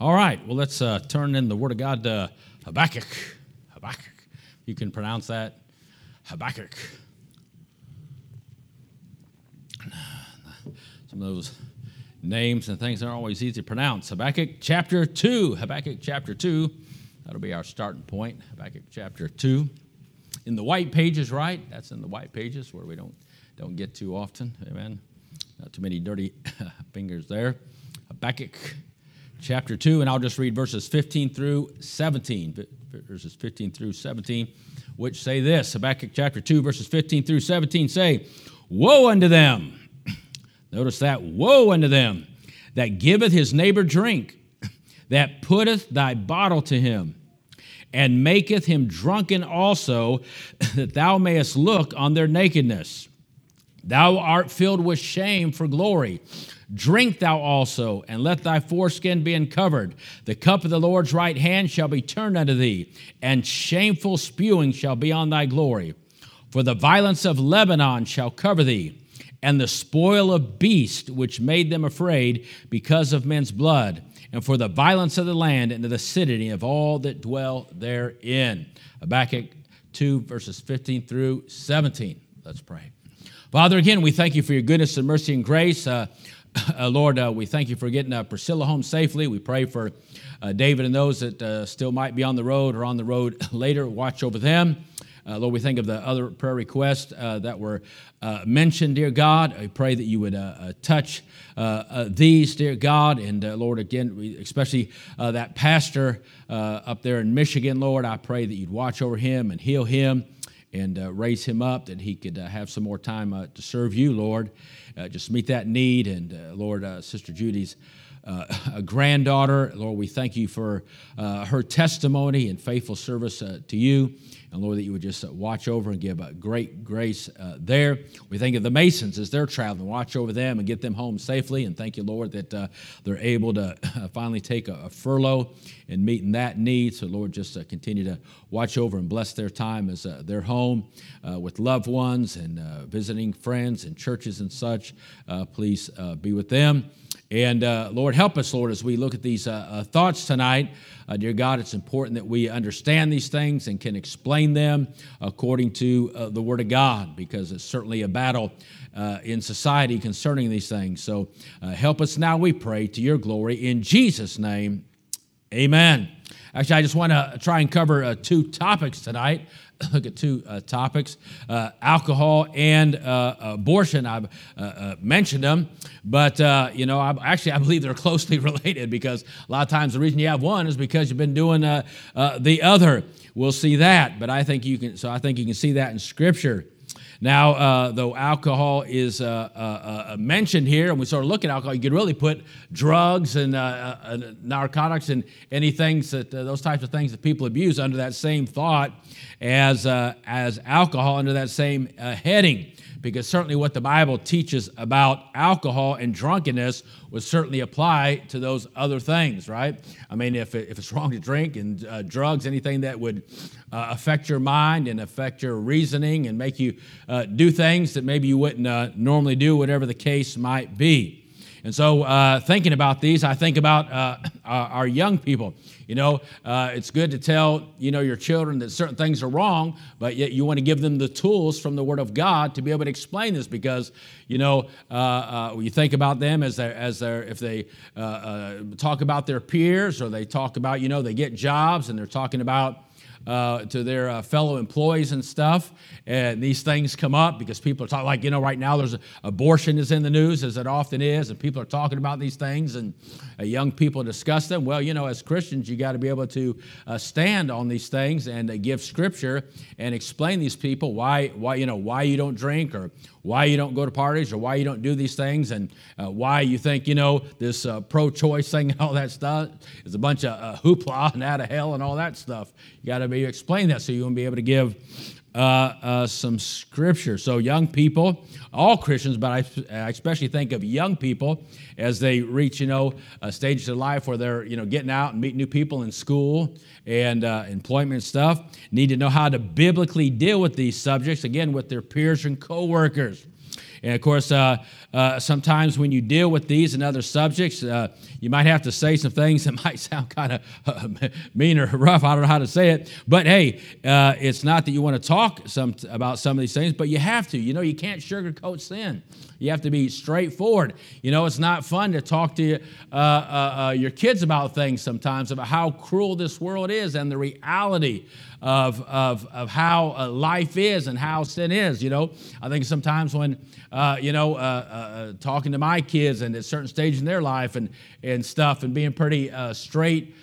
All right, well, let's uh, turn in the Word of God to Habakkuk. Habakkuk. You can pronounce that. Habakkuk. Some of those names and things aren't always easy to pronounce. Habakkuk chapter 2. Habakkuk chapter 2. That'll be our starting point. Habakkuk chapter 2. In the white pages, right? That's in the white pages where we don't, don't get too often. Amen. Not too many dirty fingers there. Habakkuk chapter 2, and I'll just read verses 15 through 17. Verses 15 through 17, which say this Habakkuk chapter 2, verses 15 through 17 say, Woe unto them! Notice that, woe unto them that giveth his neighbor drink, that putteth thy bottle to him, and maketh him drunken also, that thou mayest look on their nakedness. Thou art filled with shame for glory. Drink thou also, and let thy foreskin be uncovered. The cup of the Lord's right hand shall be turned unto thee, and shameful spewing shall be on thy glory. For the violence of Lebanon shall cover thee, and the spoil of beasts which made them afraid because of men's blood, and for the violence of the land and the city of all that dwell therein. Habakkuk 2, verses 15 through 17. Let's pray. Father, again, we thank you for your goodness and mercy and grace. Uh, uh, Lord, uh, we thank you for getting uh, Priscilla home safely. We pray for uh, David and those that uh, still might be on the road or on the road later. Watch over them. Uh, Lord, we think of the other prayer requests that were mentioned, dear God. I pray that you would touch these, dear God. And Lord, again, especially that pastor up there in Michigan, Lord, I pray that you'd watch over him and heal him and raise him up that he could have some more time to serve you, Lord. Uh, just meet that need. And uh, Lord, uh, Sister Judy's a granddaughter, Lord, we thank you for her testimony and faithful service to you. And Lord, that you would just watch over and give great grace there. We think of the Masons as they're traveling. Watch over them and get them home safely. And thank you, Lord, that they're able to finally take a, a furlough and meeting that need. So, Lord, just uh, continue to watch over and bless their time as uh, they're home uh, with loved ones and uh, visiting friends and churches and such. Uh, please uh, be with them. And uh, Lord, help us, Lord, as we look at these uh, uh, thoughts tonight. dear God, it's important that we understand these things and can explain them according to the Word of God because it's certainly a battle uh, in society concerning these things. So uh, help us now, we pray, to your glory. In Jesus' name, Amen. Actually, I just want to try and cover uh, two topics tonight. Look at two uh, topics uh, alcohol and uh, abortion. I've uh, uh, mentioned them, but you know, I, actually, I believe they're closely related because a lot of times the reason you have one is because you've been doing the other. We'll see that, but I think you can. So I think you can see that in Scripture. Now, uh, though alcohol is uh, uh, uh, mentioned here, and we sort of look at alcohol, you could really put drugs and uh, narcotics and any things that those types of things that people abuse under that same thought as as alcohol under that same heading because certainly what the Bible teaches about alcohol and drunkenness would certainly apply to those other things, right? I mean, if, if it's wrong to drink and uh, drugs, anything that would uh, affect your mind and affect your reasoning and make you uh, do things that maybe you wouldn't uh, normally do, whatever the case might be. And so, uh, thinking about these, I think about uh, our young people. You know, uh, it's good to tell, you know, your children that certain things are wrong, but yet you want to give them the tools from the Word of God to be able to explain this because, you know, uh, uh, you think about them as they're, as they're if they uh, talk about their peers or they talk about, you know, they get jobs and they're talking about, uh, to their uh, fellow employees and stuff. And these things come up because people are talking, like, you know, right now there's abortion is in the news, as it often is, and people are talking about these things, and uh, young people discuss them. Well, you know, as Christians, you got to be able to uh, stand on these things and uh, give scripture and explain these people why, why, you know, why you don't drink or why you don't go to parties or why you don't do these things and uh, why you think, you know, this uh, pro choice thing and all that stuff is a bunch of uh, hoopla and out of hell and all that stuff. You got to be explain that so you won't be able to give uh, uh, some scripture. So, young people, all Christians, but I, I, especially think of young people as they reach, you know, a stage of life where they're, you know, getting out and meeting new people in school and uh, employment stuff, need to know how to biblically deal with these subjects, again, with their peers and coworkers. And of course, uh, uh, sometimes when you deal with these and other subjects, uh, you might have to say some things that might sound kind of uh, mean or rough. I don't know how to say it. But hey, uh, it's not that you want to talk some, about some of these things, but you have to. You know, you can't sugarcoat sin. You have to be straightforward. You know, it's not fun to talk to uh, uh, uh, your kids about things sometimes, about how cruel this world is and the reality of, of, of how uh, life is and how sin is. You know, I think sometimes when, uh, you know, uh, talking to my kids and at certain stages in their life and, and stuff and being pretty straight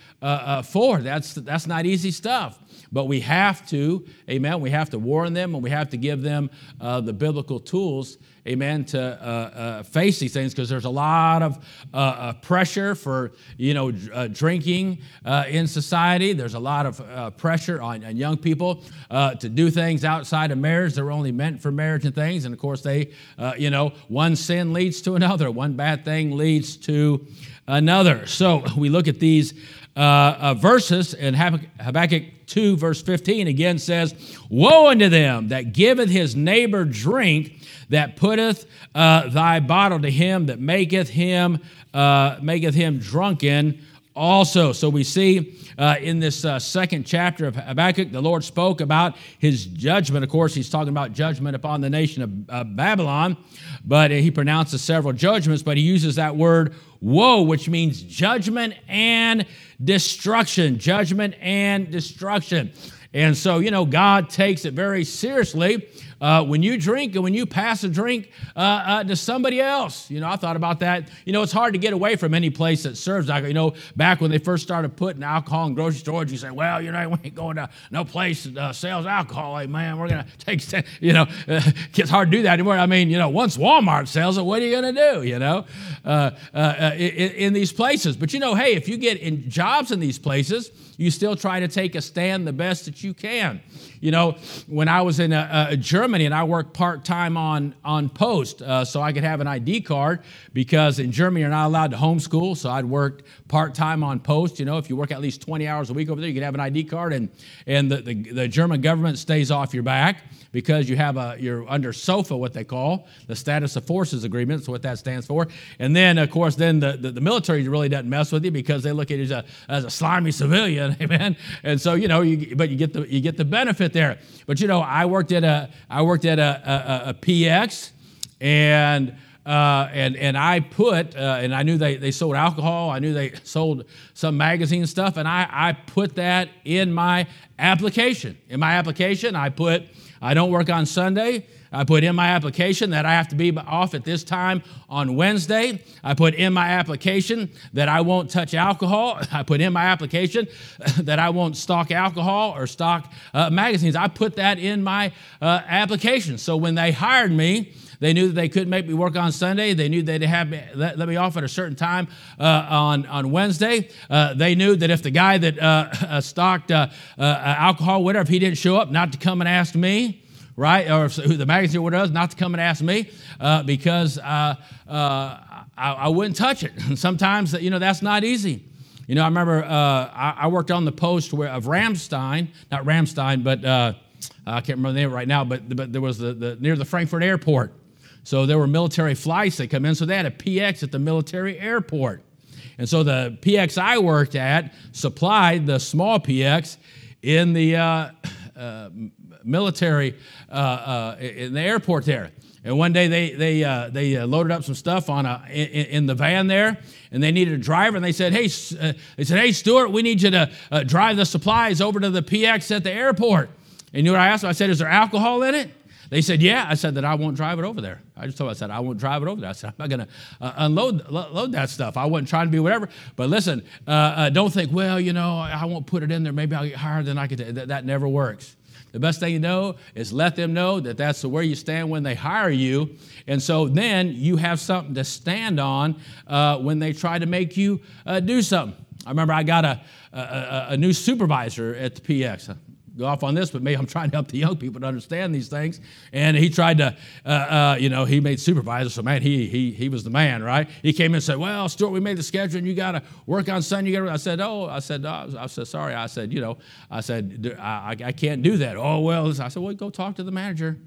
forward, that's, that's not easy stuff. But we have to, amen, we have to warn them and we have to give them the biblical tools amen, to uh, uh, face these things because there's a lot of uh, uh pressure for, you know, uh, drinking uh, in society. There's a lot of pressure on, on, young people to do things outside of marriage that are only meant for marriage and things. And of course, they, you know, one sin leads to another, one bad thing leads to another. So we look at these uh verses, and Habakkuk 2, verse 15 again says, Woe unto them that giveth his neighbor drink that putteth uh, thy bottle to him that maketh him uh, maketh him drunken also. So we see uh, in this uh, second chapter of Habakkuk, the Lord spoke about his judgment. Of course, he's talking about judgment upon the nation of uh, Babylon, but he pronounces several judgments, but he uses that word woe, which means judgment and destruction. Judgment and destruction. And so, you know, God takes it very seriously uh, when you drink and when you pass a drink uh, uh, to somebody else. You know, I thought about that. You know, it's hard to get away from any place that serves alcohol. You know, back when they first started putting alcohol in grocery stores, you say, well, you know, we ain't going to no place that uh, sells alcohol. Hey, man, we're going to take, you know, it's hard to do that anymore. I mean, you know, once Walmart sells it, what are you going to do, you know, uh, uh, in, in these places? But, you know, hey, if you get in jobs in these places, you still try to take a stand the best that you can. You know, when I was in a, Germany and I worked part time on, on post uh, so I could have an ID card because in Germany you're not allowed to homeschool. So I'd worked part time on post. You know, if you work at least 20 hours a week over there, you can have an ID card and, and the, the, the German government stays off your back because you have a you're under SOFA, what they call the Status of Forces Agreement. That's what that stands for. And then, of course, then the, the, the military really doesn't mess with you because they look at you as a, as a slimy civilian, amen. And so you know, you, but you get the you get the benefit there. But you know, I worked at a I worked at a, a, a PX, and. Uh, and and I put uh, and I knew they, they sold alcohol. I knew they sold some magazine stuff, and I, I put that in my application. In my application, I put I don't work on Sunday. I put in my application that I have to be off at this time on Wednesday. I put in my application that I won't touch alcohol. I put in my application that I won't stock alcohol or stock uh, magazines. I put that in my uh, application. So when they hired me, they knew that they couldn't make me work on Sunday. They knew they'd have me, let, let me off at a certain time uh, on, on Wednesday. Uh, they knew that if the guy that uh, uh stocked uh, alcohol, whatever, if he didn't show up, not to come and ask me right? Or who the magazine or does, not to come and ask me uh, because uh, uh, I, I, wouldn't touch it. sometimes, you know, that's not easy. You know, I remember I, I, worked on the post where, of Ramstein, not Ramstein, but I can't remember the name right now, but, but there was the, the near the Frankfurt airport. So there were military flights that come in. So they had a PX at the military airport. And so the PX I worked at supplied the small PX in the uh, uh, military uh, uh, in the airport there. And one day they, they, uh, they uh, loaded up some stuff on a, in, in, the van there, and they needed a driver. And they said, "Hey, they said, hey, Stewart, we need you to drive the supplies over to the PX at the airport." And you know what I asked them? I said, "Is there alcohol in it?" They said, "Yeah." I said that I won't drive it over there. I just told them, I said I won't drive it over there. I said I'm not going to uh, unload load that stuff. I wasn't trying to be whatever. But listen, uh, don't think, well, you know, I won't put it in there. Maybe I'll get higher than I could. That, that never works. The best thing you know is let them know that that's where you stand when they hire you. And so then you have something to stand on uh, when they try to make you uh, do something. I remember I got a, a, a, new supervisor at the PX go off on this, but maybe I'm trying to help the young people to understand these things. And he tried to, uh, uh, you know, he made supervisor, so man, he he he was the man, right? He came in and said, "Well, Stewart, we made the schedule, and you got to work on Sunday." You got I said, "Oh, I said, oh, I said, sorry." I said, "You know, I said I, I can't do that." Oh well, I said, "Well, go talk to the manager."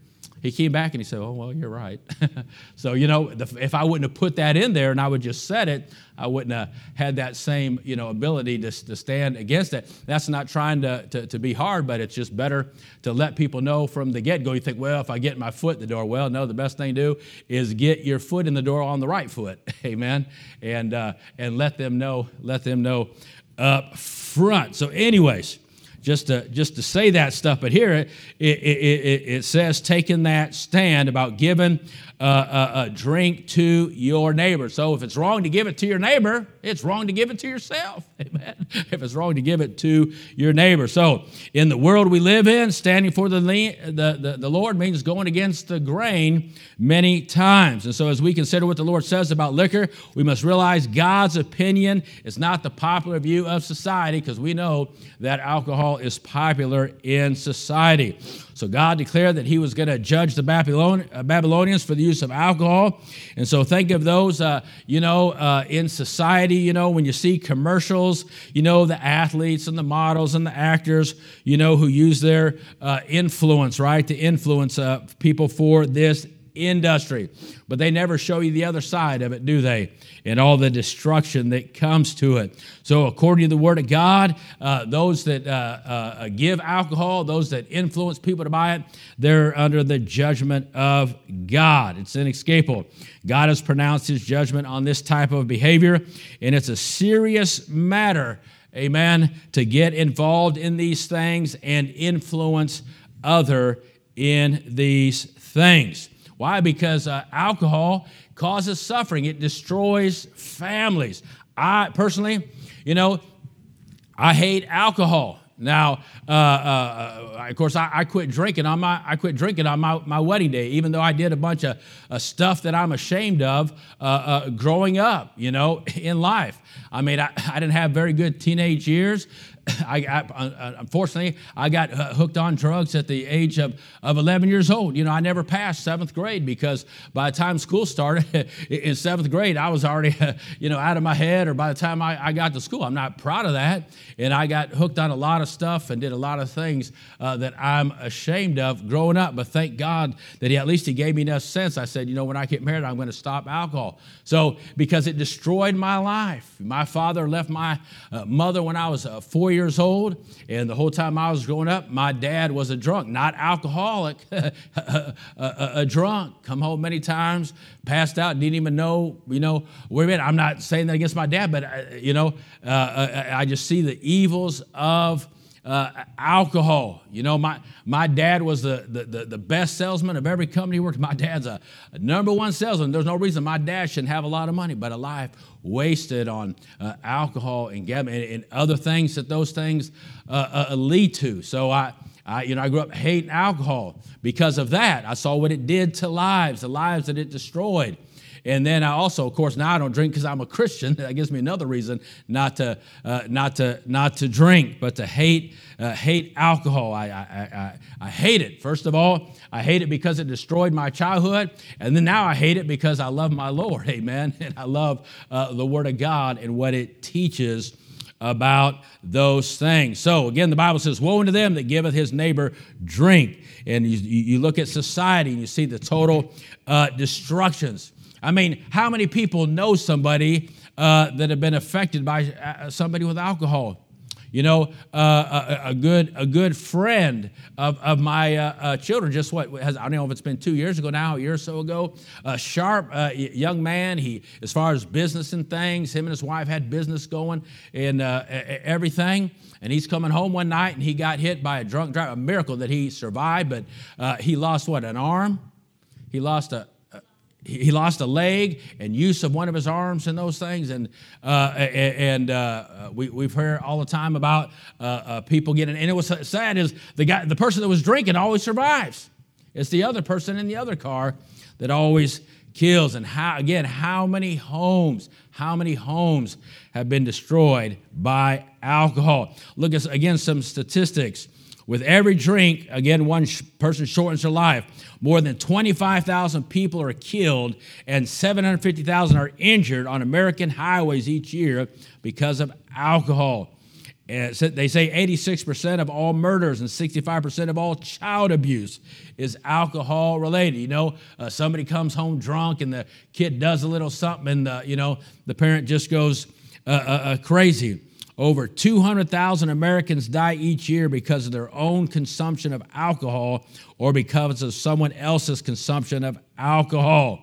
He came back and he said, Oh, well, you're right. so, you know, if I wouldn't have put that in there and I would just said it, I wouldn't have had that same, you know, ability to, to stand against it. That's not trying to, to, to be hard, but it's just better to let people know from the get go. You think, well, if I get my foot in the door, well, no, the best thing to do is get your foot in the door on the right foot. Amen. And, uh, and let them know, let them know up front. So, anyways, just to, just to say that stuff, but here it, it, it, it says taking that stand about giving uh, a, a, drink to your neighbor. So if it's wrong to give it to your neighbor, it's wrong to give it to yourself. Amen. If it's wrong to give it to your neighbor. So in the world we live in, standing for the, the, the, the Lord means going against the grain many times. And so as we consider what the Lord says about liquor, we must realize God's opinion is not the popular view of society because we know that alcohol is popular in society. So God declared that He was going to judge the uh, Babylonians for the use of alcohol. And so think of those, uh, you know, uh, in society, you know, when you see commercials, you know, the athletes and the models and the actors, you know, who use their uh, influence, right, to influence uh, people for this industry. But they never show you the other side of it, do they? And all the destruction that comes to it. So, according to the Word of God, uh, those that uh, uh, give alcohol, those that influence people to buy it, they're under the judgment of God. It's inescapable. God has pronounced His judgment on this type of behavior, and it's a serious matter, amen, to get involved in these things and influence other in these things. Why? Because uh, alcohol causes suffering, it destroys families. I personally, you know, I hate alcohol. Now, uh, uh, uh, of course, I, I, quit drinking on my I quit drinking on my, my wedding day, even though I did a bunch of uh, stuff that I'm ashamed of uh, uh, growing up, you know, in life. I mean, I, I didn't have very good teenage years. I, I, unfortunately, I got uh, hooked on drugs at the age of, of 11 years old. You know, I never passed seventh grade because by the time school started in seventh grade, I was already, you know, out of my head. Or by the time I, I got to school, I'm not proud of that. And I got hooked on a lot of stuff and did a lot of things uh, that I'm ashamed of growing up. But thank God that he at least he gave me enough sense. I said, you know, when I get married, I'm going to stop alcohol. So because it destroyed my life. My father left my uh, mother when I was uh, four years years old, and the whole time I was growing up, my dad was a drunk, not alcoholic, a, a, a, drunk. Come home many times, passed out, didn't even know, you know, where he I'm not saying that against my dad, but, uh, you know, uh, uh I just see the evils of uh, alcohol. You know, my, my dad was the, the, the, best salesman of every company he worked. My dad's a, a, number one salesman. There's no reason my dad shouldn't have a lot of money, but a life wasted on uh, alcohol and gambling and, other things that those things uh, uh, lead to. So I, I, you know, I grew up hating alcohol because of that. I saw what it did to lives, the lives that it destroyed. And then I also, of course, now I don't drink because I'm a Christian. That gives me another reason not to, uh, not to, not to drink, but to hate, uh, hate alcohol. I, I, I, I hate it. First of all, I hate it because it destroyed my childhood. And then now I hate it because I love my Lord. Amen. And I love uh, the Word of God and what it teaches about those things. So again, the Bible says, Woe unto them that giveth his neighbor drink. And you, you look at society and you see the total uh, destructions. I mean, how many people know somebody uh, that have been affected by uh, somebody with alcohol? You know, uh, a, a, good a good friend of, of my uh, uh, children, just what has I don't know if it's been two years ago now, a year or so ago. A sharp uh, young man. He, as far as business and things, him and his wife had business going and everything. And he's coming home one night and he got hit by a drunk driver. A miracle that he survived, but he lost what an arm. He lost a, he lost a leg and use of one of his arms and those things. And, uh, and uh, we, we've heard all the time about uh, uh, people getting, and it was sad is the guy, the person that was drinking always survives. It's the other person in the other car that always kills. And how, again, how many homes, how many homes have been destroyed by alcohol? Look at, again, some statistics. With every drink, again, one person shortens their life. More than 25,000 people are killed and 750,000 are injured on American highways each year because of alcohol. And they say 86% of all murders and 65% of all child abuse is alcohol related. You know, uh, somebody comes home drunk and the kid does a little something, and the, you know the parent just goes uh, uh, uh crazy. Over 200,000 Americans die each year because of their own consumption of alcohol or because of someone else's consumption of alcohol.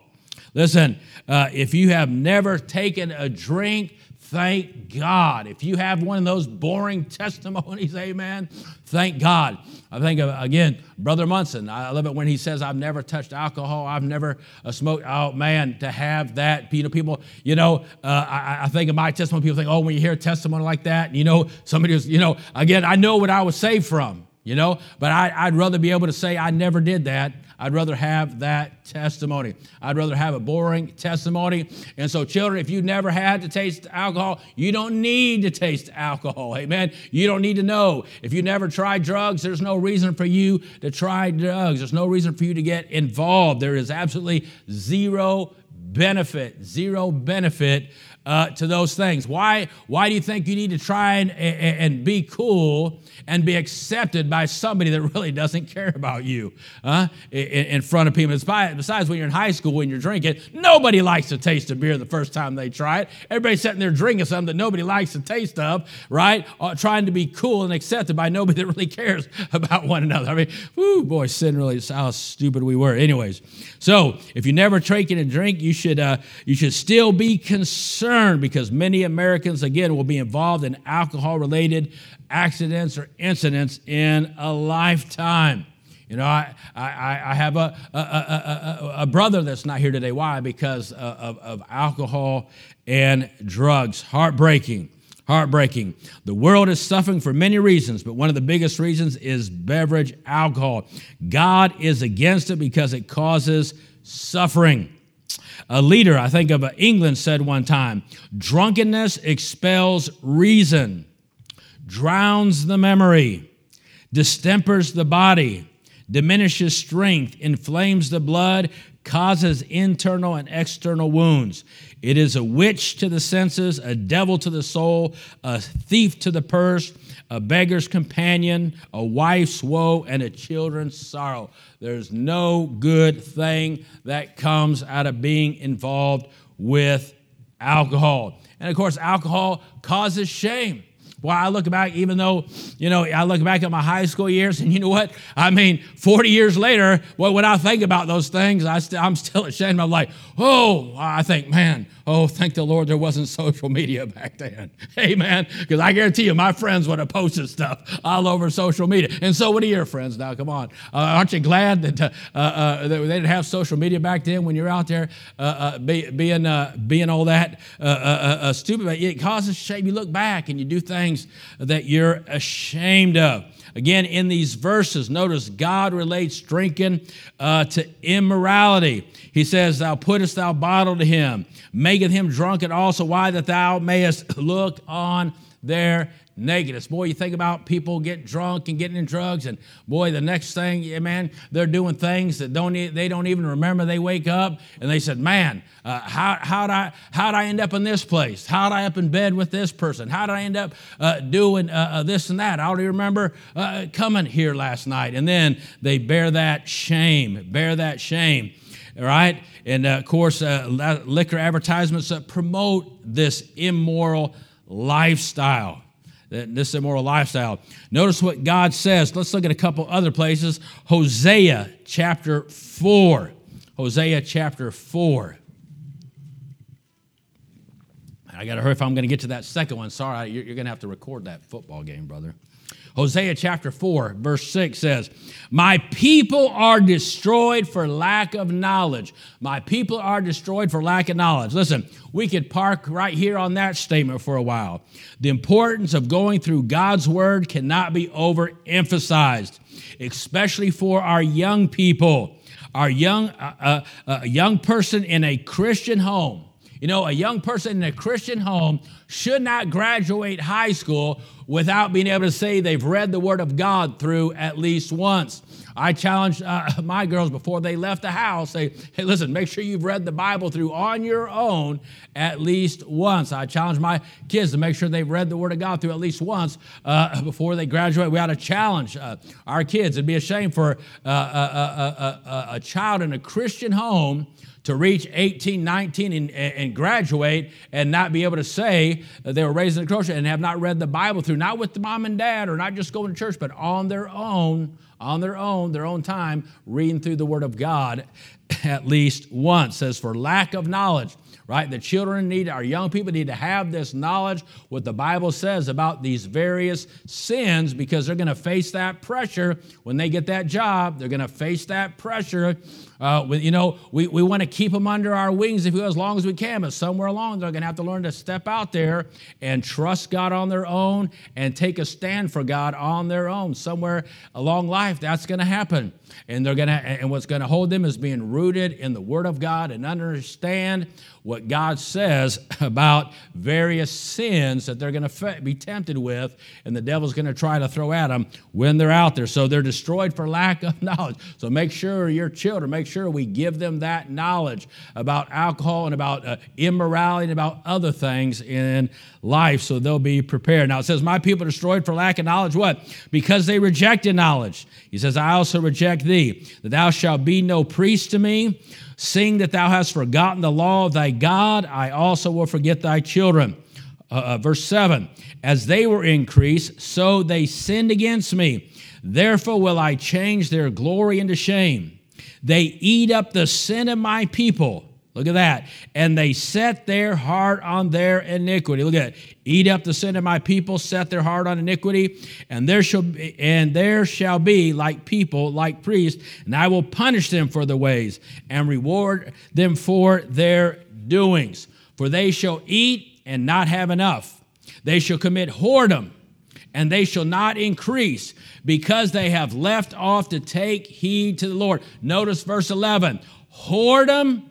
Listen, uh, if you have never taken a drink, Thank God. If you have one of those boring testimonies, amen, thank God. I think, of, again, Brother Munson. I love it when he says, I've never touched alcohol. I've never uh, smoked. Oh, man, to have that, you know, people, you know, uh, I, I, think of my testimony, people think, oh, when you hear a testimony like that, you know, somebody was, you know, again, I know what I was saved from, you know, but I, I'd rather be able to say I never did that I'd rather have that testimony. I'd rather have a boring testimony. And so, children, if you've never had to taste alcohol, you don't need to taste alcohol. Amen. You don't need to know. If you never tried drugs, there's no reason for you to try drugs. There's no reason for you to get involved. There is absolutely zero benefit, zero benefit uh, to those things. Why, why do you think you need to try and, and be cool and be accepted by somebody that really doesn't care about you uh, in, in, front of people? Besides, when you're in high school, when you're drinking, nobody likes to taste a beer the first time they try it. Everybody's sitting there drinking something that nobody likes the taste of, right? Uh, trying to be cool and accepted by nobody that really cares about one another. I mean, whoo, boy, sin really, is how stupid we were. Anyways, so if you never taken a drink, you should, uh, you should still be concerned because many Americans, again, will be involved in alcohol related accidents or incidents in a lifetime. You know, I, I, I have a, a, a, a, brother that's not here today. Why? Because of, of alcohol and drugs. Heartbreaking. Heartbreaking. The world is suffering for many reasons, but one of the biggest reasons is beverage alcohol. God is against it because it causes suffering. A leader, I think of England, said one time drunkenness expels reason, drowns the memory, distempers the body, diminishes strength, inflames the blood, causes internal and external wounds. It is a witch to the senses, a devil to the soul, a thief to the purse, a beggar's companion, a wife's woe, and a children's sorrow. There's no good thing that comes out of being involved with alcohol. And of course, alcohol causes shame. Well, I look back, even though, you know, I look back at my high school years, and you know what? I mean, 40 years later, well, when I think about those things, I st- I'm still ashamed. I'm like, oh, I think, man, oh, thank the Lord there wasn't social media back then. Amen. Because I guarantee you, my friends would have posted stuff all over social media. And so would your friends now. Come on. Uh, aren't you glad that, uh, uh, they didn't have social media back then when you're out there uh, uh, be, being, uh, being all that stupid? It causes shame. You look back and you do things that you're ashamed of. Again, in these verses, notice God relates drinking uh, to immorality. He says, Thou puttest thou bottle to him, maketh him drunken also. Why? That thou mayest look on their nakedness. Boy, you think about people getting drunk and getting in drugs, and boy, the next thing, man, they're doing things that don't they don't even remember. They wake up and they said, "Man, uh, how how'd I how'd I end up in this place? How'd I end up in bed with this person? How did I end up uh, doing uh, uh this and that? I only remember uh, coming here last night." And then they bear that shame, bear that shame. right? And uh, of course, liquor advertisements promote this immoral lifestyle this immoral lifestyle. Notice what God says. Let's look at a couple other places. Hosea chapter 4. Hosea chapter 4. I got to hurry if I'm going to get to that second one. Sorry, you're, going to have to record that football game, brother. Hosea chapter 4, verse 6 says, My people are destroyed for lack of knowledge. My people are destroyed for lack of knowledge. Listen, we could park right here on that statement for a while. The importance of going through God's word cannot be overemphasized, especially for our young people. Our young, uh, uh, young person in a Christian home You know, a young person in a Christian home should not graduate high school without being able to say they've read the Word of God through at least once. I challenged uh, my girls before they left the house, say, hey, listen, make sure you've read the Bible through on your own at least once. I challenge my kids to make sure they've read the Word of God through at least once uh, before they graduate. We ought to challenge uh, our kids. It'd be a shame for a, a, a, a child in a Christian home to reach 18, 19, and, and, graduate and not be able to say they were raised in a culture and have not read the Bible through, not with the mom and dad or not just going to church, but on their own, on their own, their own time, reading through the Word of God at least once. It says, for lack of knowledge right? The children need, our young people need to have this knowledge, what the Bible says about these various sins, because they're going to face that pressure when they get that job. They're going to face that pressure. Uh, you know, we, we want to keep them under our wings if we, as long as we can, but somewhere along they're going to have to learn to step out there and trust God on their own and take a stand for God on their own. Somewhere along life, that's going to happen. And they're going to, and what's going to hold them is being rooted in the Word of God and understand what God says about various sins that they're going to be tempted with, and the devil's going to try to throw at them when they're out there. So they're destroyed for lack of knowledge. So make sure your children, make sure we give them that knowledge about alcohol and about uh, immorality and about other things in life so they'll be prepared. Now it says, My people destroyed for lack of knowledge. What? Because they rejected knowledge. He says, I also reject thee, that thou shalt be no priest to me. Seeing that thou hast forgotten the law of thy God, I also will forget thy children. Uh, uh, verse 7 As they were increased, so they sinned against me. Therefore will I change their glory into shame. They eat up the sin of my people Look at that. And they set their heart on their iniquity. Look at it. Eat up the sin of my people, set their heart on iniquity, and there shall be, and there shall be like people, like priests, and I will punish them for their ways and reward them for their doings. For they shall eat and not have enough. They shall commit whoredom and they shall not increase because they have left off to take heed to the Lord. Notice verse 11 whoredom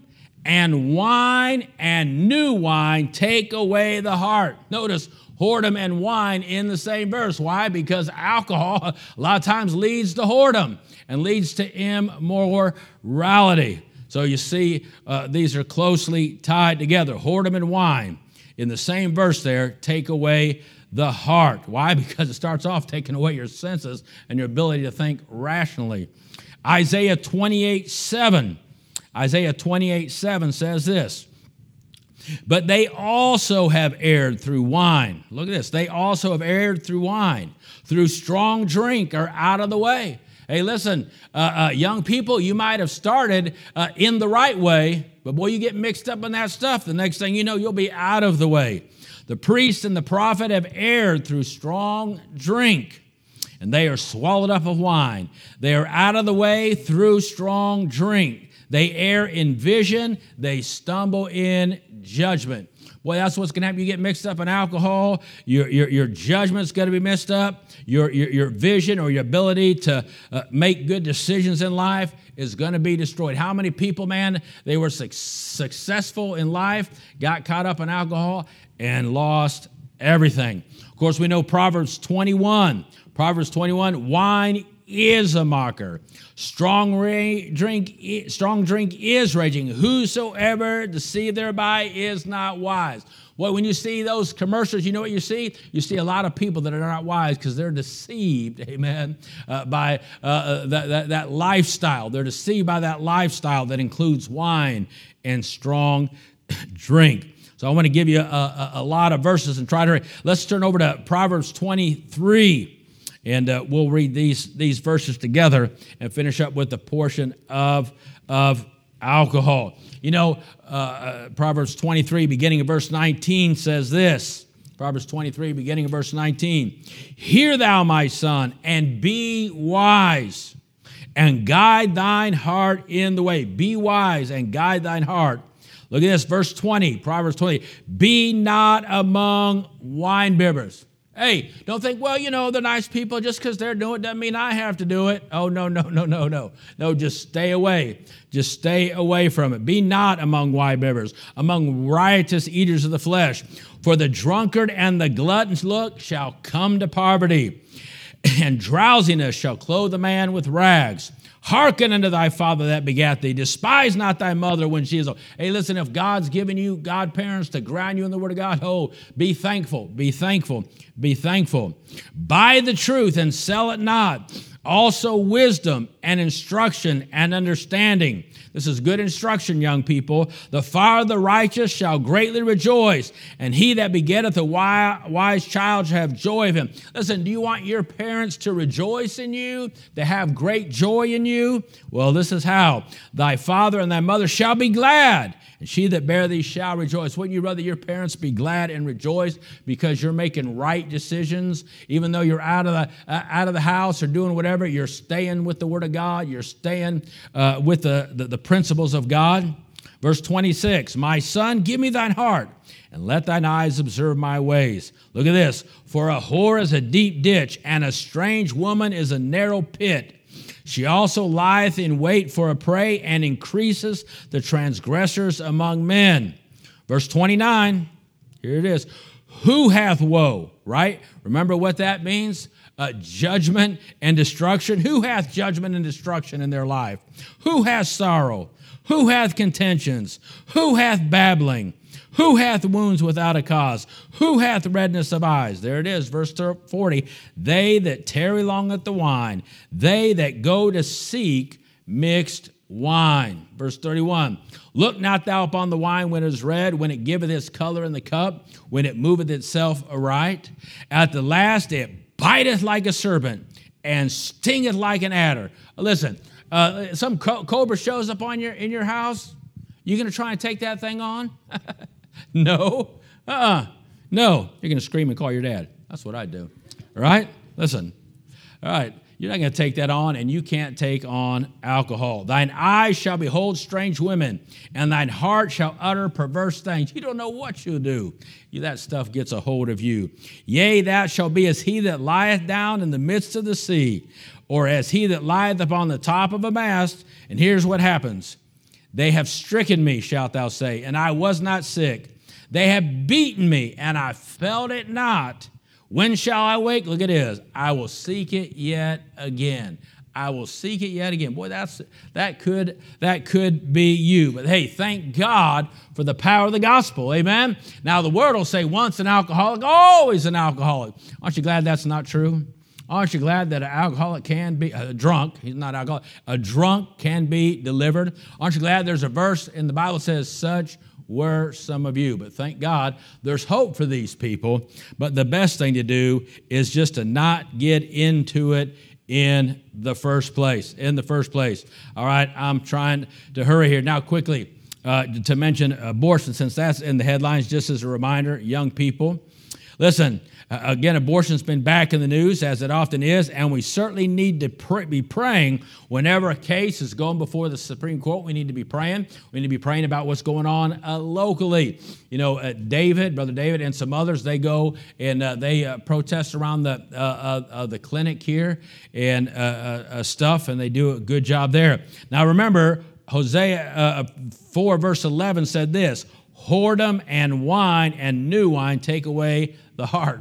and wine and new wine take away the heart. Notice whoredom and wine in the same verse. Why? Because alcohol a lot of times leads to whoredom and leads to immorality. So you see, uh, these are closely tied together. Whoredom and wine in the same verse there take away the heart. Why? Because it starts off taking away your senses and your ability to think rationally. Isaiah 28 7 Isaiah 28 7 says this. But they also have erred through wine. Look at this. They also have erred through wine. Through strong drink are out of the way. Hey, listen, uh, uh, young people, you might have started uh, in the right way, but boy, you get mixed up in that stuff. The next thing you know, you'll be out of the way. The priest and the prophet have erred through strong drink, and they are swallowed up of wine. They are out of the way through strong drink. They err in vision, they stumble in judgment. Boy, that's what's going to happen. You get mixed up in alcohol, your, your, your judgment's going to be messed up, your, your, your vision or your ability to uh, make good decisions in life is going to be destroyed. How many people, man, they were su- successful in life, got caught up in alcohol, and lost everything? Of course, we know Proverbs 21. Proverbs 21 wine is a mocker. Strong drink, strong drink is raging. Whosoever deceived thereby is not wise. Well, when you see those commercials, you know what you see? You see a lot of people that are not wise because they're deceived, amen, uh, by uh, uh, that, that, that lifestyle. They're deceived by that lifestyle that includes wine and strong drink. So I want to give you a, a, a lot of verses and try to. Let's turn over to Proverbs 23. And uh, we'll read these, these verses together and finish up with a portion of, of alcohol. You know, uh, uh, Proverbs 23, beginning of verse 19, says this Proverbs 23, beginning of verse 19 Hear thou, my son, and be wise, and guide thine heart in the way. Be wise and guide thine heart. Look at this, verse 20, Proverbs 20. Be not among wine bibbers Hey, don't think, well, you know, they're nice people. Just because they're doing it doesn't mean I have to do it. Oh, no, no, no, no, no. No, just stay away. Just stay away from it. Be not among wine-bibbers, among riotous eaters of the flesh. For the drunkard and the glutton's look shall come to poverty, and drowsiness shall clothe a man with rags. Hearken unto thy father that begat thee. Despise not thy mother when she is old. Hey, listen, if God's given you godparents to ground you in the word of God, oh, be thankful, be thankful, be thankful. Buy the truth and sell it not. Also, wisdom and instruction and understanding. This is good instruction, young people. The father of the righteous shall greatly rejoice, and he that begetteth a wise child shall have joy of him. Listen, do you want your parents to rejoice in you, to have great joy in you? Well, this is how thy father and thy mother shall be glad and she that bare thee shall rejoice. Wouldn't you rather your parents be glad and rejoice because you're making right decisions, even though you're out of the uh, out of the house or doing whatever? You're staying with the Word of God. You're staying uh, with the, the the principles of God. Verse 26, My son, give me thine heart, and let thine eyes observe my ways. Look at this. For a whore is a deep ditch, and a strange woman is a narrow pit. She also lieth in wait for a prey and increases the transgressors among men. Verse 29, here it is. Who hath woe, right? Remember what that means? Uh, judgment and destruction. Who hath judgment and destruction in their life? Who hath sorrow? Who hath contentions? Who hath babbling? Who hath wounds without a cause? Who hath redness of eyes? There it is, verse 40. They that tarry long at the wine, they that go to seek mixed wine. Verse 31. Look not thou upon the wine when it is red, when it giveth its color in the cup, when it moveth itself aright. At the last it biteth like a serpent and stingeth like an adder. Listen, uh, some co- cobra shows up on your in your house. You gonna try and take that thing on? no. Uh-uh. No. You're going to scream and call your dad. That's what I do. All right? Listen. All right. You're not going to take that on, and you can't take on alcohol. Thine eyes shall behold strange women, and thine heart shall utter perverse things. You don't know what you'll do. That stuff gets a hold of you. Yea, thou shalt be as he that lieth down in the midst of the sea, or as he that lieth upon the top of a mast. And here's what happens they have stricken me, shalt thou say, and I was not sick. They have beaten me, and I felt it not. When shall I wake? Look at this. I will seek it yet again. I will seek it yet again. Boy, that's that could that could be you. But hey, thank God for the power of the gospel. Amen. Now the world will say once an alcoholic, always an alcoholic. Aren't you glad that's not true? Aren't you glad that an alcoholic can be a drunk? He's not alcoholic. A drunk can be delivered. Aren't you glad there's a verse in the Bible says, "Such were some of you." But thank God, there's hope for these people. But the best thing to do is just to not get into it in the first place. In the first place. All right, I'm trying to hurry here now. Quickly uh, to mention abortion, since that's in the headlines. Just as a reminder, young people, listen. Uh, again, abortion's been back in the news, as it often is, and we certainly need to pr- be praying whenever a case is going before the Supreme Court. We need to be praying. We need to be praying about what's going on uh, locally. You know, uh, David, Brother David, and some others, they go and uh, they uh, protest around the, uh, the clinic here and stuff, and they do a good job there. Now, remember, Hosea 4, verse 11 said this whoredom and wine and new wine take away the heart.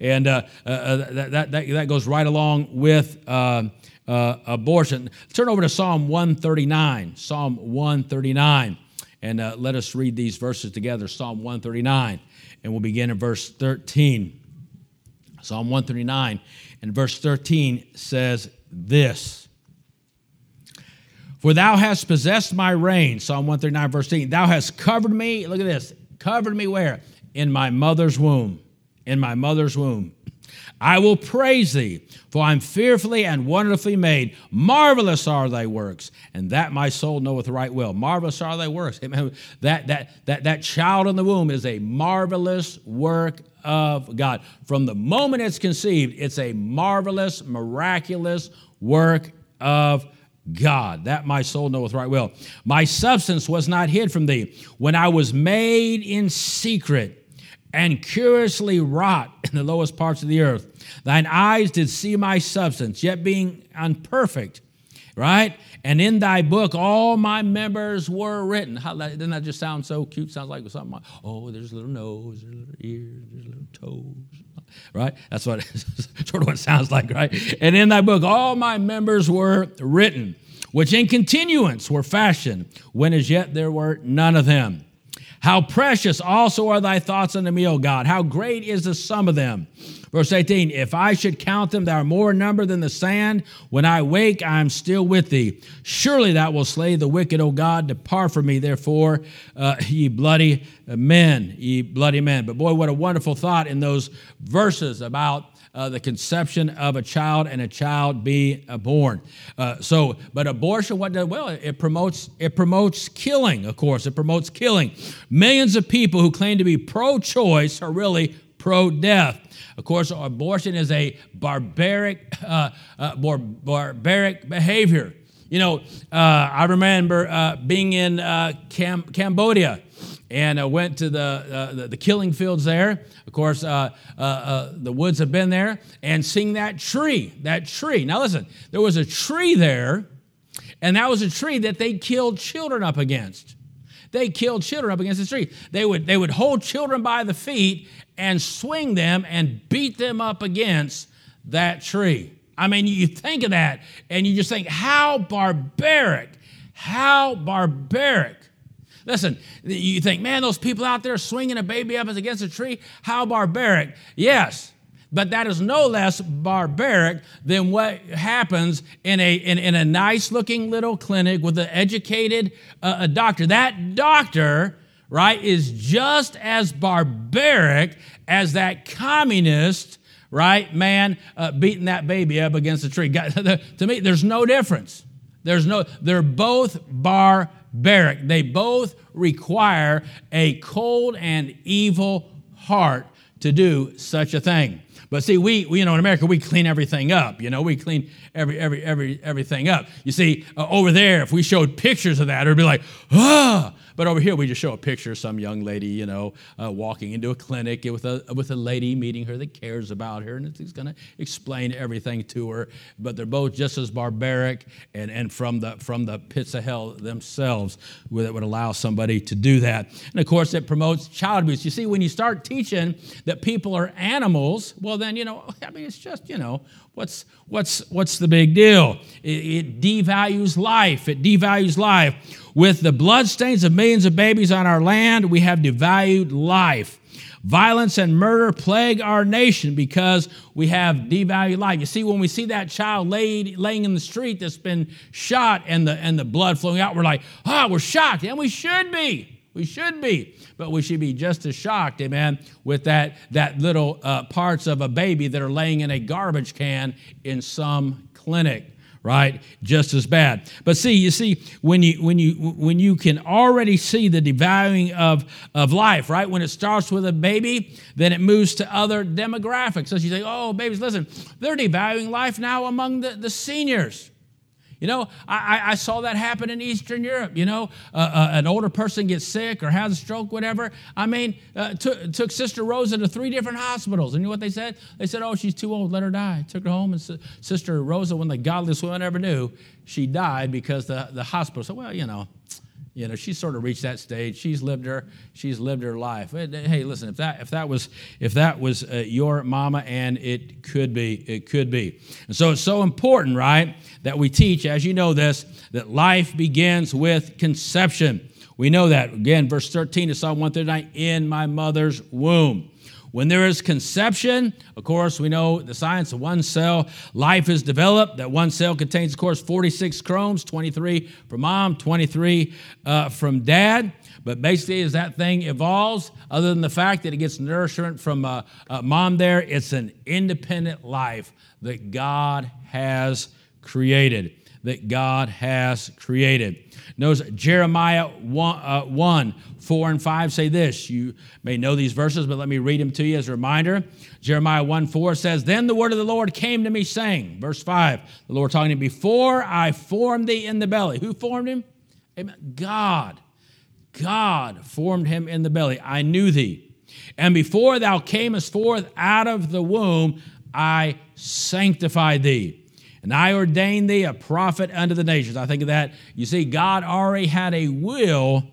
And uh, uh, uh, that, that, that, goes right along with uh, uh, abortion. Turn over to Psalm 139. Psalm 139. And uh, let us read these verses together. Psalm 139. And we'll begin in verse 13. Psalm 139 and verse 13 says this For thou hast possessed my reign. Psalm 139, verse 13. Thou hast covered me, look at this, covered me where? In my mother's womb in my mother's womb. I will praise thee, for I'm fearfully and wonderfully made. Marvelous are thy works, and that my soul knoweth right well. Marvelous are thy works. Amen. That, that, that, that child in the womb is a marvelous work of God. From the moment it's conceived, it's a marvelous, miraculous work of God. That my soul knoweth right well. My substance was not hid from thee when I was made in secret and curiously wrought in the lowest parts of the earth. Thine eyes did see my substance, yet being unperfect, right? And in thy book all my members were written. How, doesn't that just sound so cute? Sounds like something like, oh, there's a little nose, there's a little ears, there's a little toes, right? That's what sort of what it sounds like, right? And in thy book all my members were written, which in continuance were fashioned, when as yet there were none of them. How precious also are thy thoughts unto me, O God. How great is the sum of them. Verse 18 If I should count them, they are more number than the sand. When I wake, I am still with thee. Surely thou wilt slay the wicked, O God. Depart from me, therefore, uh, ye bloody men, ye bloody men. But boy, what a wonderful thought in those verses about uh, the conception of a child and a child be uh, born. Uh, so, but abortion, what does well? It promotes it promotes killing. Of course, it promotes killing. Millions of people who claim to be pro-choice are really pro-death. Of course, abortion is a barbaric, uh, uh, bar- barbaric behavior. You know, uh, I remember being in Cam- Cambodia and uh, went to the, uh, the, the, killing fields there. Of course, uh, uh, uh, the woods have been there, and seeing that tree, that tree. Now, listen, there was a tree there, and that was a tree that they killed children up against. They killed children up against the tree. They would, they would hold children by the feet and swing them and beat them up against that tree. I mean, you think of that and you just think, how barbaric, how barbaric. Listen, you think, man, those people out there swinging a baby up against a tree, how barbaric. Yes, but that is no less barbaric than what happens in a, in, in a nice looking little clinic with an educated uh, a doctor. That doctor, right, is just as barbaric as that communist, right, man uh, beating that baby up against a tree. to me, there's no difference. There's no, they're both barbaric barbaric. They both require a cold and evil heart to do such a thing. But see, we, we, you know, in America, we clean everything up. You know, we clean every, every, every, everything up. You see, uh, over there, if we showed pictures of that, it would be like, ah, but over here, we just show a picture of some young lady, you know, uh, walking into a clinic with a, with a lady meeting her that cares about her, and he's going to explain everything to her. But they're both just as barbaric and, and from, the, from the pits of hell themselves that would allow somebody to do that. And of course, it promotes child abuse. You see, when you start teaching that people are animals, well, then, you know, I mean, it's just, you know, what's, what's, what's the big deal? It, it devalues life. It devalues life. With the bloodstains of millions of babies on our land, we have devalued life. Violence and murder plague our nation because we have devalued life. You see, when we see that child laid, laying in the street that's been shot and the, and the blood flowing out, we're like, ah, oh, we're shocked. And we should be. We should be. But we should be just as shocked, amen, with that, that little uh, parts of a baby that are laying in a garbage can in some clinic right? Just as bad. But see, you see, when you when you when you can already see the devaluing of, of life, right? When it starts with a baby, then it moves to other demographics. So you say, oh, babies, listen, they're devaluing life now among the, the seniors. You know, I, I saw that happen in Eastern Europe. You know, uh, uh, an older person gets sick or has a stroke, whatever. I mean, uh, took, took Sister Rosa to three different hospitals. And you know what they said? They said, oh, she's too old, let her die. Took her home, and Sister Rosa, of the godliest women ever knew, she died because the, the hospital said, well, you know, you know, she's sort of reached that stage. She's lived her, she's lived her life. Hey, listen, if that if that was if that was uh, your mama, and it could be, it could be. And so it's so important, right, that we teach, as you know this, that life begins with conception. We know that again, verse 13 of Psalm 139. In my mother's womb. When there is conception, of course, we know the science of one cell life is developed. That one cell contains, of course, 46 chromes, 23 from mom, 23 uh, from dad. But basically, as that thing evolves, other than the fact that it gets nourishment from uh, uh, mom there, it's an independent life that God has created. That God has created. Notice Jeremiah 1, uh, 1, 4 and 5 say this. You may know these verses, but let me read them to you as a reminder. Jeremiah 1 4 says, Then the word of the Lord came to me, saying, Verse 5, the Lord talking to me, Before I formed thee in the belly. Who formed him? Amen. God. God formed him in the belly. I knew thee. And before thou camest forth out of the womb, I sanctified thee. And I ordained thee a prophet unto the nations. I think of that. You see, God already had a will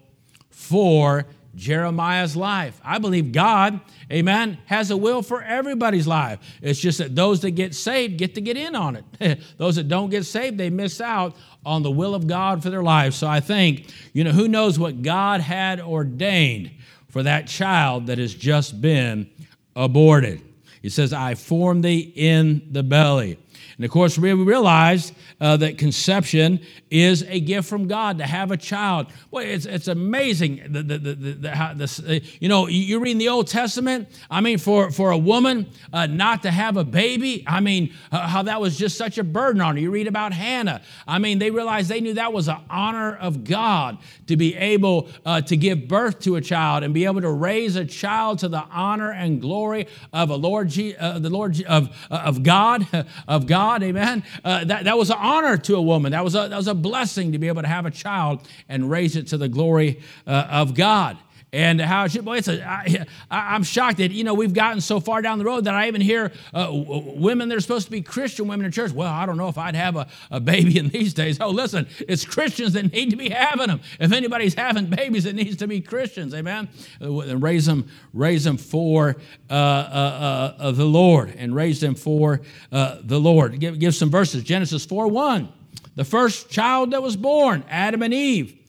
for Jeremiah's life. I believe God, amen, has a will for everybody's life. It's just that those that get saved get to get in on it. those that don't get saved, they miss out on the will of God for their life. So I think, you know, who knows what God had ordained for that child that has just been aborted. He says, I formed thee in the belly. And of course, we realize uh, that conception is a gift from God to have a child. Well, it's, it's amazing. The, the, the, the how this, uh, you know, you read in the Old Testament, I mean, for, for a woman uh, not to have a baby, I mean, uh, how that was just such a burden on her. You read about Hannah. I mean, they realized they knew that was an honor of God to be able uh, to give birth to a child and be able to raise a child to the honor and glory of a Lord, G, uh, the Lord G, of, of God, of God amen. That, that was an honor to a woman. That was a, that was a blessing to be able to have a child and raise it to the glory uh, of God and how should, boy, it's a, I, I'm shocked that, you know, we've gotten so far down the road that I even hear uh, women that are supposed to be Christian women in church. Well, I don't know if I'd have a, a baby in these days. Oh, listen, it's Christians that need to be having them. If anybody's having babies, it needs to be Christians, amen? Uh, and raise them, raise them for uh, uh, uh, the Lord and raise them for uh, the Lord. Give, give some verses. Genesis 4 1. The first child that was born, Adam and Eve.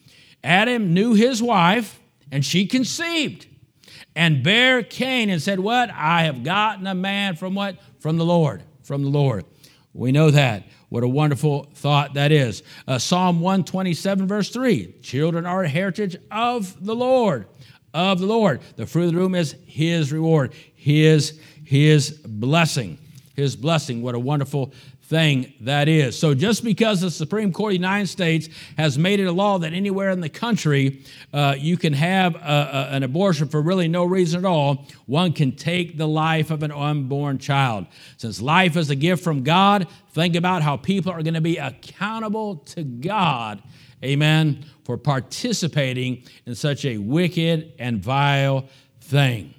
Adam knew his wife and she conceived and bare Cain and said, What? I have gotten a man from what? From the Lord. From the Lord. We know that. What a wonderful thought that is. Uh, Psalm 127, verse 3 Children are a heritage of the Lord. Of the Lord. The fruit of the womb is his reward, his, his blessing. His blessing. What a wonderful thing that is. So, just because the Supreme Court of the United States has made it a law that anywhere in the country uh, you can have a, a, an abortion for really no reason at all, one can take the life of an unborn child. Since life is a gift from God, think about how people are going to be accountable to God, amen, for participating in such a wicked and vile thing.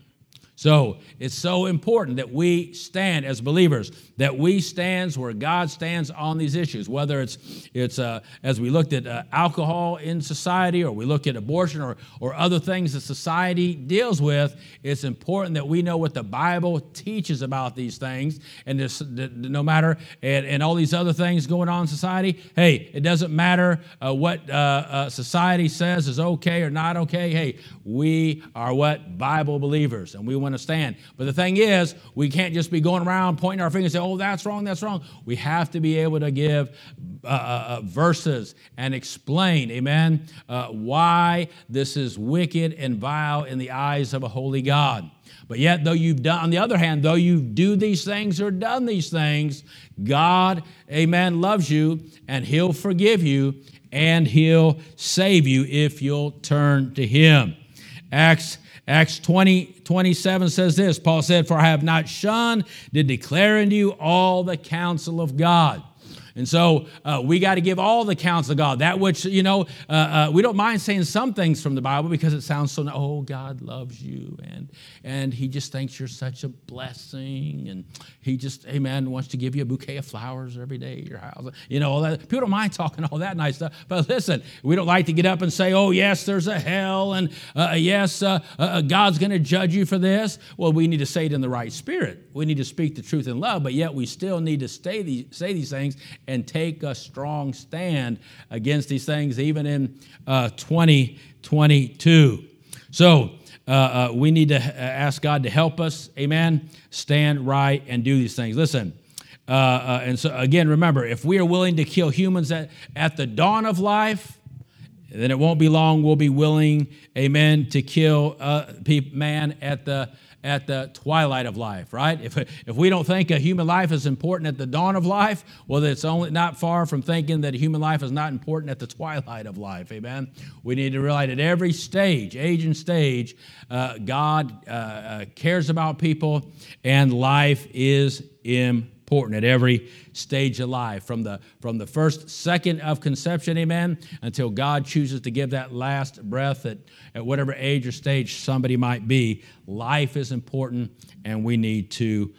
So it's so important that we stand as believers, that we stand where God stands on these issues, whether it's, it's uh, as we looked at uh, alcohol in society or we look at abortion or, or other things that society deals with, it's important that we know what the Bible teaches about these things. And this, no matter, and, and all these other things going on in society, hey, it doesn't matter uh, what uh, uh, society says is okay or not okay. Hey, we are what? Bible believers, and we want to stand. But the thing is, we can't just be going around pointing our fingers and say, oh, that's wrong, that's wrong. We have to be able to give uh, uh, uh, verses and explain, amen, uh, why this is wicked and vile in the eyes of a holy God. But yet, though you've done, on the other hand, though you do these things or done these things, God, amen, loves you and He'll forgive you and He'll save you if you'll turn to Him. Acts Acts 20, 27 says this Paul said, For I have not shunned to declare unto you all the counsel of God. And so uh, we got to give all the counsel of God. That which, you know, uh, uh, we don't mind saying some things from the Bible because it sounds so, oh, God loves you and, and He just thinks you're such a blessing. And He just, amen, wants to give you a bouquet of flowers every day at your house. You know, all that. People don't mind talking all that nice stuff. But listen, we don't like to get up and say, oh, yes, there's a hell and uh, yes, uh, uh, God's going to judge you for this. Well, we need to say it in the right spirit. We need to speak the truth in love, but yet we still need to stay these, say these things and take a strong stand against these things, even in uh, 2022. So, uh, uh, we need to ask God to help us, amen, stand right and do these things. Listen, uh, uh, and so again, remember, if we are willing to kill humans at, at the dawn of life, then it won't be long we'll be willing, amen, to kill uh, man at the at the twilight of life, right? If, if we don't think a human life is important at the dawn of life, well, it's only not far from thinking that human life is not important at the twilight of life, amen? We need to realize at every stage, age and stage, uh, God uh, uh, cares about people and life is important important at every stage of life, from the from the first second of conception, amen, until God chooses to give that last breath at, at whatever age or stage somebody might be. Life is important, and we need to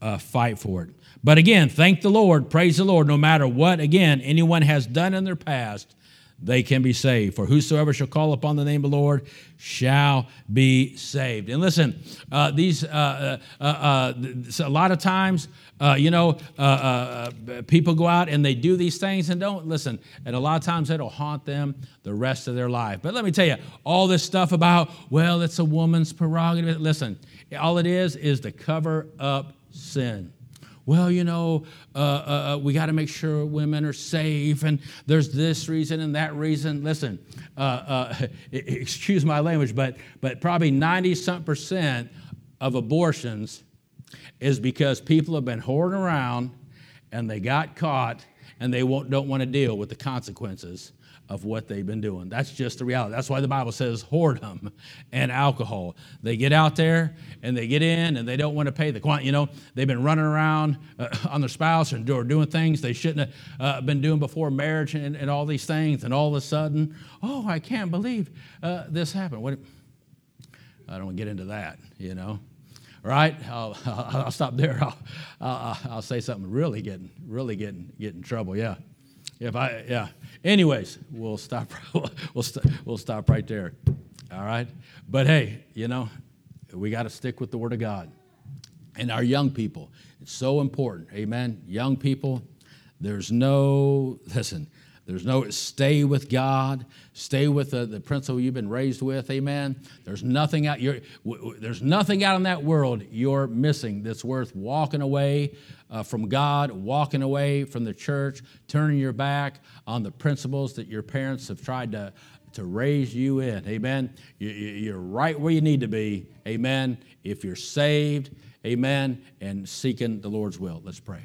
uh, fight for it. But again, thank the Lord, praise the Lord, no matter what, again, anyone has done in their past, they can be saved. For whosoever shall call upon the name of the Lord shall be saved. And listen, uh, these uh, uh, uh, uh a lot of times, uh, you know, people go out and they do these things and don't listen. And a lot of times it'll haunt them the rest of their life. But let me tell you, all this stuff about well, it's a woman's prerogative. Listen, all it is is to cover up sin well, you know, uh, uh, uh we got to make sure women are safe, and there's this reason and that reason. Listen, uh, uh excuse my language, but, but probably 90 some percent of abortions is because people have been whoring around and they got caught and they don't want to deal with the consequences of what they've been doing. That's just the reality. That's why the Bible says whoredom and alcohol. They get out there and they get in and they don't want to pay the quantity. You know, they've been running around uh, on their spouse and or doing things they shouldn't have uh, been doing before marriage and, and, all these things. And all of a sudden, oh, I can't believe uh, this happened. What, I don't want to get into that, you know. Right? I'll, I'll, stop there. I'll, I'll, I'll say something really getting, really getting, get in trouble. Yeah. If I, yeah. Anyways, we'll stop. we'll, st- we'll stop right there. All right. But hey, you know, we got to stick with the Word of God. And our young people, it's so important. Amen. Young people, there's no, listen, there's no stay with God, stay with the, the principle you've been raised with. Amen. There's nothing out you're, w- there's nothing out in that world you're missing that's worth walking away uh, from God, walking away from the church, turning your back on the principles that your parents have tried to to raise you in. Amen. You're right where you need to be. Amen. If you're saved, amen, and seeking the Lord's will. Let's pray.